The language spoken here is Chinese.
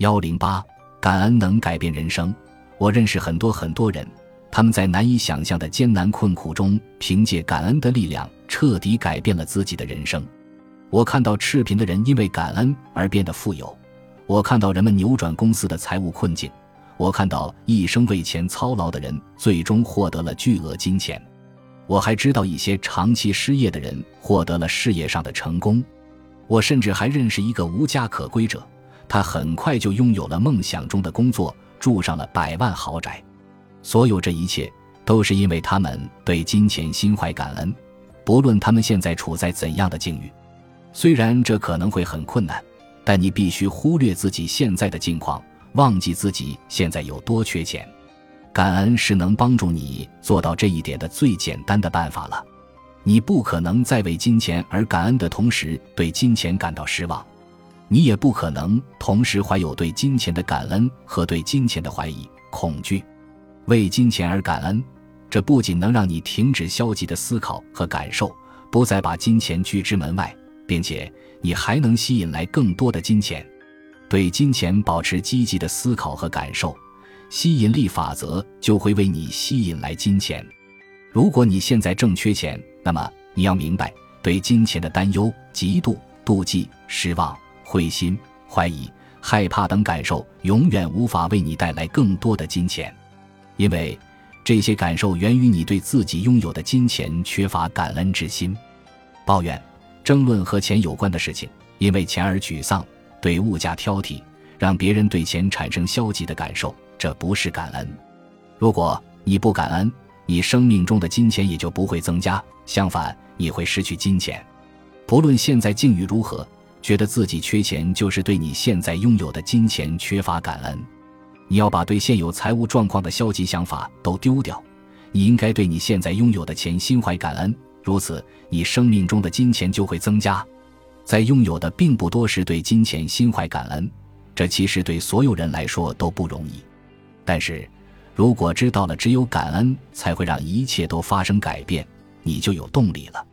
幺零八，感恩能改变人生。我认识很多很多人，他们在难以想象的艰难困苦中，凭借感恩的力量，彻底改变了自己的人生。我看到赤贫的人因为感恩而变得富有，我看到人们扭转公司的财务困境，我看到一生为钱操劳的人最终获得了巨额金钱。我还知道一些长期失业的人获得了事业上的成功。我甚至还认识一个无家可归者。他很快就拥有了梦想中的工作，住上了百万豪宅。所有这一切都是因为他们对金钱心怀感恩，不论他们现在处在怎样的境遇。虽然这可能会很困难，但你必须忽略自己现在的境况，忘记自己现在有多缺钱。感恩是能帮助你做到这一点的最简单的办法了。你不可能在为金钱而感恩的同时对金钱感到失望。你也不可能同时怀有对金钱的感恩和对金钱的怀疑、恐惧。为金钱而感恩，这不仅能让你停止消极的思考和感受，不再把金钱拒之门外，并且你还能吸引来更多的金钱。对金钱保持积极的思考和感受，吸引力法则就会为你吸引来金钱。如果你现在正缺钱，那么你要明白，对金钱的担忧、嫉妒、妒忌、失望。灰心、怀疑、害怕等感受永远无法为你带来更多的金钱，因为这些感受源于你对自己拥有的金钱缺乏感恩之心。抱怨、争论和钱有关的事情，因为钱而沮丧，对物价挑剔，让别人对钱产生消极的感受，这不是感恩。如果你不感恩，你生命中的金钱也就不会增加，相反，你会失去金钱。不论现在境遇如何。觉得自己缺钱，就是对你现在拥有的金钱缺乏感恩。你要把对现有财务状况的消极想法都丢掉。你应该对你现在拥有的钱心怀感恩，如此你生命中的金钱就会增加。在拥有的并不多时，对金钱心怀感恩，这其实对所有人来说都不容易。但是，如果知道了只有感恩才会让一切都发生改变，你就有动力了。